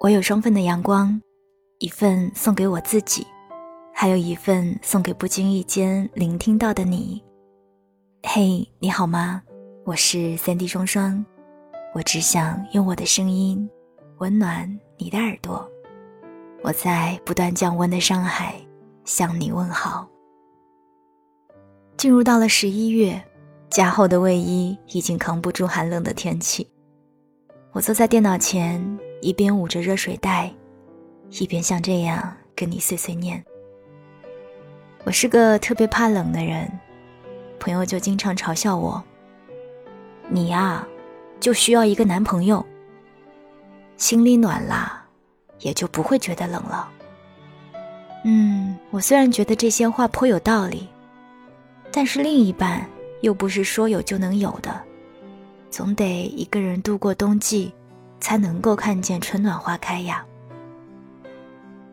我有双份的阳光，一份送给我自己，还有一份送给不经意间聆听到的你。嘿，你好吗？我是三 D 双双，我只想用我的声音温暖你的耳朵。我在不断降温的上海向你问好。进入到了十一月，加厚的卫衣已经扛不住寒冷的天气。我坐在电脑前。一边捂着热水袋，一边像这样跟你碎碎念。我是个特别怕冷的人，朋友就经常嘲笑我：“你呀，就需要一个男朋友，心里暖了，也就不会觉得冷了。”嗯，我虽然觉得这些话颇有道理，但是另一半又不是说有就能有的，总得一个人度过冬季。才能够看见春暖花开呀。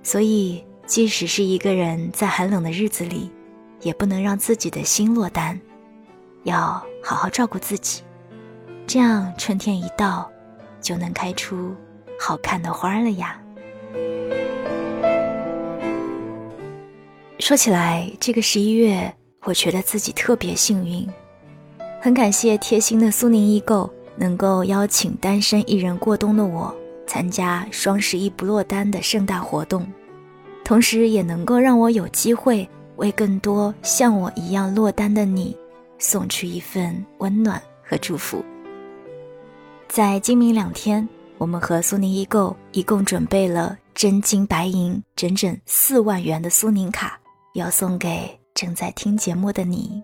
所以，即使是一个人在寒冷的日子里，也不能让自己的心落单，要好好照顾自己，这样春天一到，就能开出好看的花了呀。说起来，这个十一月，我觉得自己特别幸运，很感谢贴心的苏宁易购。能够邀请单身一人过冬的我参加双十一不落单的盛大活动，同时也能够让我有机会为更多像我一样落单的你送去一份温暖和祝福。在今明两天，我们和苏宁易购一共准备了真金白银整整四万元的苏宁卡，要送给正在听节目的你。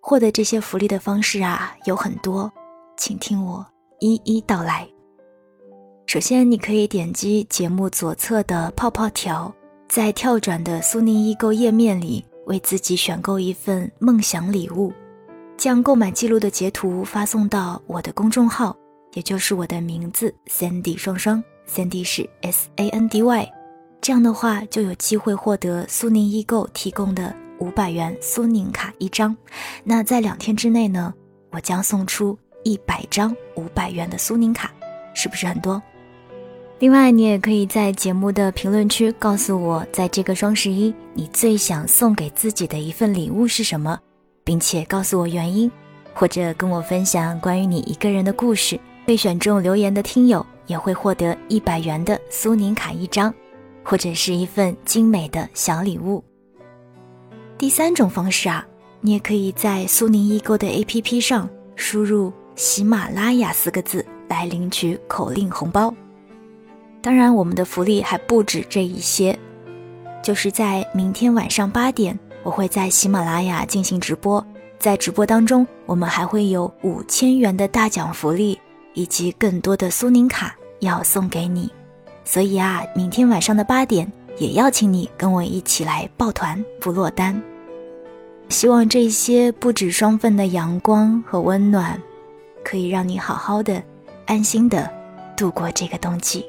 获得这些福利的方式啊有很多。请听我一一道来。首先，你可以点击节目左侧的泡泡条，在跳转的苏宁易购页面里，为自己选购一份梦想礼物，将购买记录的截图发送到我的公众号，也就是我的名字 Sandy 双双，Sandy 是 S A N D Y。这样的话，就有机会获得苏宁易购提供的五百元苏宁卡一张。那在两天之内呢，我将送出。一百张五百元的苏宁卡，是不是很多？另外，你也可以在节目的评论区告诉我，在这个双十一，你最想送给自己的一份礼物是什么，并且告诉我原因，或者跟我分享关于你一个人的故事。被选中留言的听友也会获得一百元的苏宁卡一张，或者是一份精美的小礼物。第三种方式啊，你也可以在苏宁易购的 APP 上输入。喜马拉雅四个字来领取口令红包。当然，我们的福利还不止这一些，就是在明天晚上八点，我会在喜马拉雅进行直播，在直播当中，我们还会有五千元的大奖福利，以及更多的苏宁卡要送给你。所以啊，明天晚上的八点，也邀请你跟我一起来抱团不落单。希望这些不止双份的阳光和温暖。可以让你好好的、安心的度过这个冬季。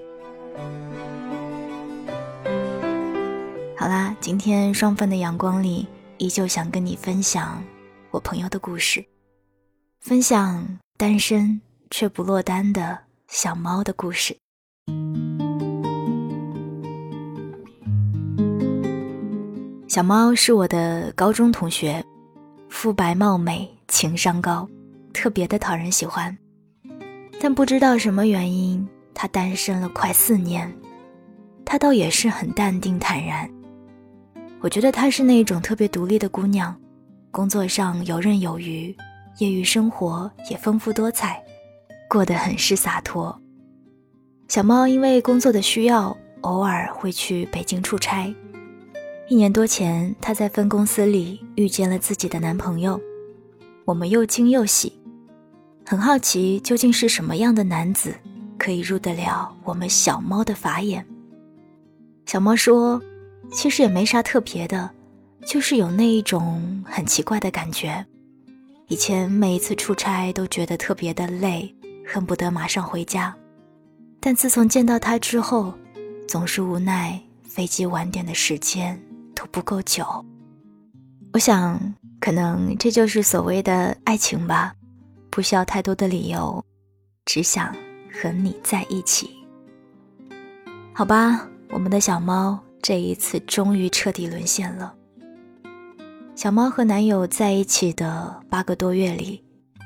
好啦，今天双份的阳光里，依旧想跟你分享我朋友的故事，分享单身却不落单的小猫的故事。小猫是我的高中同学，肤白貌美，情商高。特别的讨人喜欢，但不知道什么原因，她单身了快四年。她倒也是很淡定坦然。我觉得她是那种特别独立的姑娘，工作上游刃有余，业余生活也丰富多彩，过得很是洒脱。小猫因为工作的需要，偶尔会去北京出差。一年多前，她在分公司里遇见了自己的男朋友，我们又惊又喜。很好奇，究竟是什么样的男子可以入得了我们小猫的法眼？小猫说：“其实也没啥特别的，就是有那一种很奇怪的感觉。以前每一次出差都觉得特别的累，恨不得马上回家。但自从见到他之后，总是无奈飞机晚点的时间都不够久。我想，可能这就是所谓的爱情吧。”不需要太多的理由，只想和你在一起。好吧，我们的小猫这一次终于彻底沦陷了。小猫和男友在一起的八个多月里，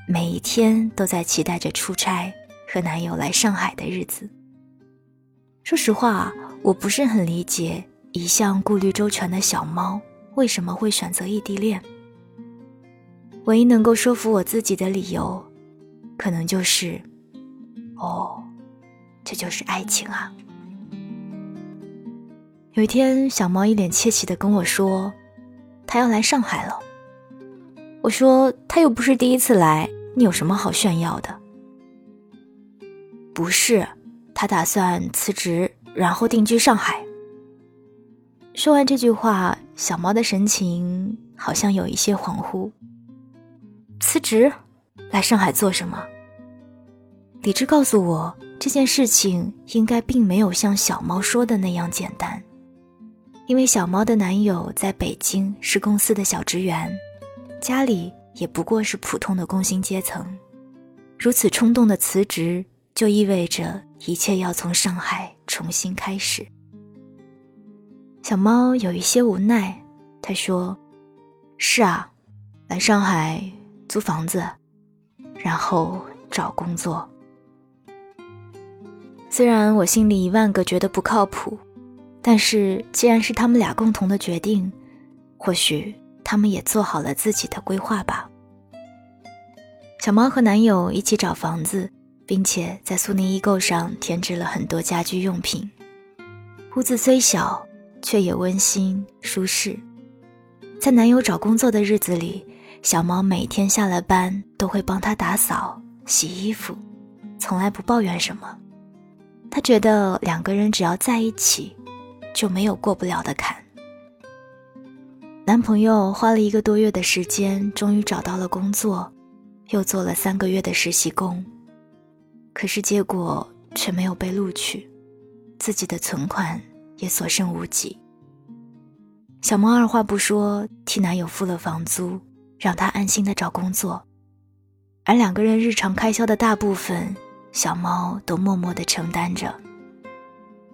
每一天都在期待着出差和男友来上海的日子。说实话，我不是很理解一向顾虑周全的小猫为什么会选择异地恋。唯一能够说服我自己的理由，可能就是，哦，这就是爱情啊。有一天，小猫一脸窃喜的跟我说：“他要来上海了。”我说：“他又不是第一次来，你有什么好炫耀的？”不是，他打算辞职，然后定居上海。说完这句话，小猫的神情好像有一些恍惚。辞职，来上海做什么？理智告诉我，这件事情应该并没有像小猫说的那样简单。因为小猫的男友在北京是公司的小职员，家里也不过是普通的工薪阶层，如此冲动的辞职，就意味着一切要从上海重新开始。小猫有一些无奈，他说：“是啊，来上海租房子，然后找工作。”虽然我心里一万个觉得不靠谱。但是，既然是他们俩共同的决定，或许他们也做好了自己的规划吧。小猫和男友一起找房子，并且在苏宁易购上添置了很多家居用品。屋子虽小，却也温馨舒适。在男友找工作的日子里，小猫每天下了班都会帮他打扫、洗衣服，从来不抱怨什么。他觉得两个人只要在一起。就没有过不了的坎。男朋友花了一个多月的时间，终于找到了工作，又做了三个月的实习工，可是结果却没有被录取，自己的存款也所剩无几。小猫二话不说，替男友付了房租，让他安心的找工作，而两个人日常开销的大部分，小猫都默默的承担着。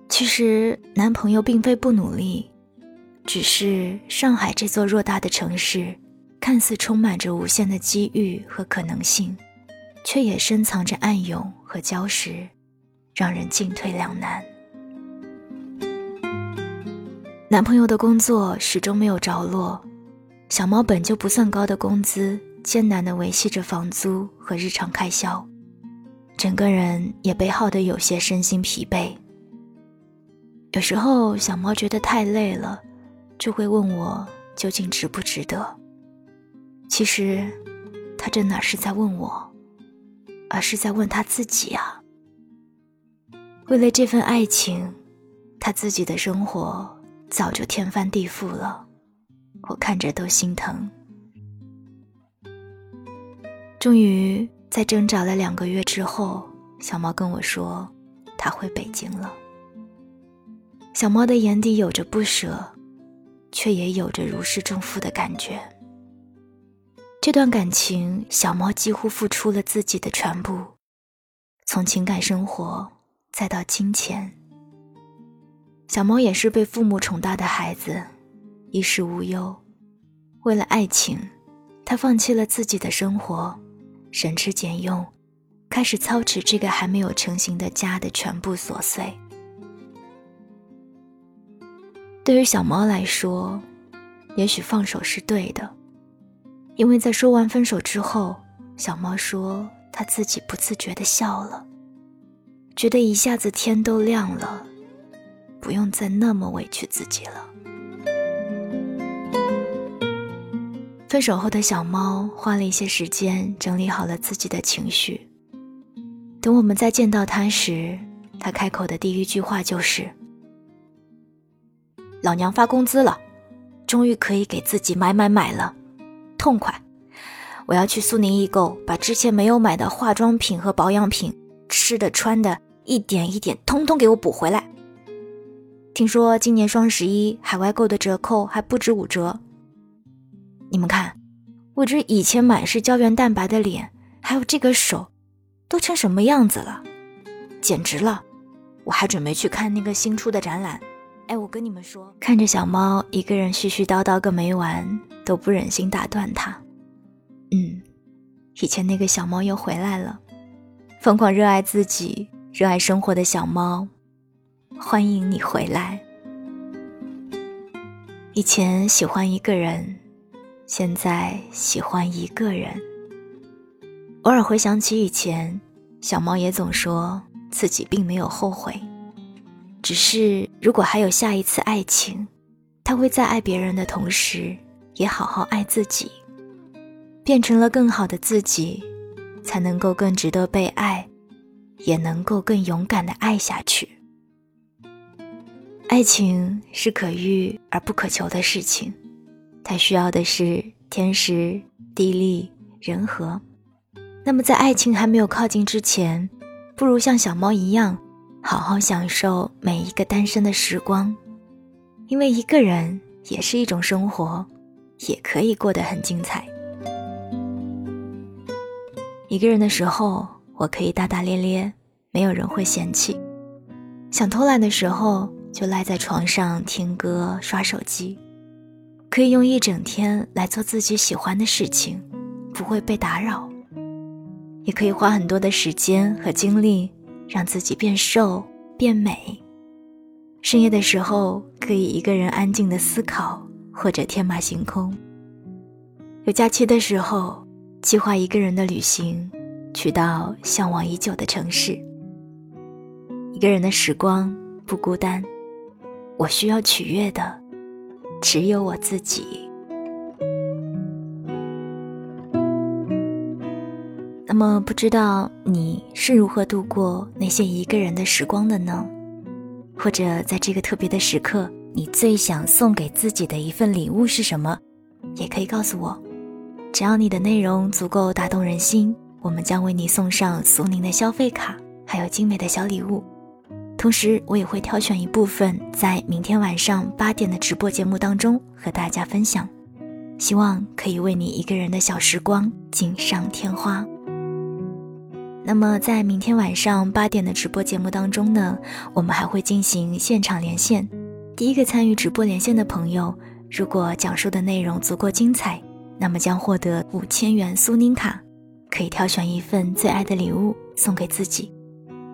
其实男朋友并非不努力，只是上海这座偌大的城市，看似充满着无限的机遇和可能性，却也深藏着暗涌和礁石，让人进退两难。男朋友的工作始终没有着落，小猫本就不算高的工资，艰难地维系着房租和日常开销，整个人也被耗得有些身心疲惫。有时候，小猫觉得太累了，就会问我究竟值不值得。其实，它这哪是在问我，而是在问他自己啊。为了这份爱情，他自己的生活早就天翻地覆了，我看着都心疼。终于在挣扎了两个月之后，小猫跟我说，他回北京了。小猫的眼底有着不舍，却也有着如释重负的感觉。这段感情，小猫几乎付出了自己的全部，从情感生活再到金钱。小猫也是被父母宠大的孩子，衣食无忧。为了爱情，他放弃了自己的生活，省吃俭用，开始操持这个还没有成型的家的全部琐碎。对于小猫来说，也许放手是对的，因为在说完分手之后，小猫说它自己不自觉的笑了，觉得一下子天都亮了，不用再那么委屈自己了。分手后的小猫花了一些时间整理好了自己的情绪，等我们再见到它时，它开口的第一句话就是。老娘发工资了，终于可以给自己买买买了，痛快！我要去苏宁易购，把之前没有买的化妆品和保养品、吃的穿的，一点一点通通给我补回来。听说今年双十一海外购的折扣还不止五折。你们看，我这以前满是胶原蛋白的脸，还有这个手，都成什么样子了？简直了！我还准备去看那个新出的展览。哎，我跟你们说，看着小猫一个人絮絮叨叨个没完，都不忍心打断它。嗯，以前那个小猫又回来了，疯狂热爱自己、热爱生活的小猫，欢迎你回来。以前喜欢一个人，现在喜欢一个人。偶尔回想起以前，小猫也总说自己并没有后悔。只是，如果还有下一次爱情，他会在爱别人的同时，也好好爱自己，变成了更好的自己，才能够更值得被爱，也能够更勇敢的爱下去。爱情是可遇而不可求的事情，它需要的是天时、地利、人和。那么，在爱情还没有靠近之前，不如像小猫一样。好好享受每一个单身的时光，因为一个人也是一种生活，也可以过得很精彩。一个人的时候，我可以大大咧咧，没有人会嫌弃；想偷懒的时候，就赖在床上听歌、刷手机，可以用一整天来做自己喜欢的事情，不会被打扰；也可以花很多的时间和精力。让自己变瘦变美。深夜的时候，可以一个人安静的思考，或者天马行空。有假期的时候，计划一个人的旅行，去到向往已久的城市。一个人的时光不孤单，我需要取悦的，只有我自己。那么，不知道你是如何度过那些一个人的时光的呢？或者，在这个特别的时刻，你最想送给自己的一份礼物是什么？也可以告诉我。只要你的内容足够打动人心，我们将为你送上苏宁的消费卡，还有精美的小礼物。同时，我也会挑选一部分，在明天晚上八点的直播节目当中和大家分享，希望可以为你一个人的小时光锦上添花。那么，在明天晚上八点的直播节目当中呢，我们还会进行现场连线。第一个参与直播连线的朋友，如果讲述的内容足够精彩，那么将获得五千元苏宁卡，可以挑选一份最爱的礼物送给自己。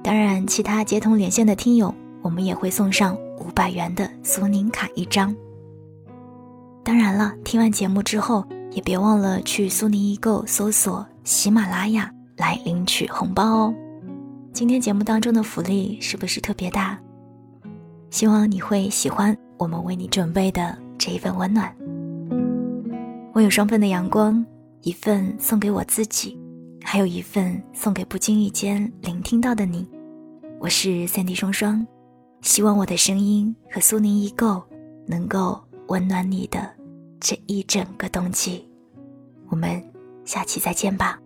当然，其他接通连线的听友，我们也会送上五百元的苏宁卡一张。当然了，听完节目之后，也别忘了去苏宁易购搜索喜马拉雅。来领取红包哦！今天节目当中的福利是不是特别大？希望你会喜欢我们为你准备的这一份温暖。我有双份的阳光，一份送给我自己，还有一份送给不经意间聆听到的你。我是三 D 双双，希望我的声音和苏宁易购能够温暖你的这一整个冬季。我们下期再见吧。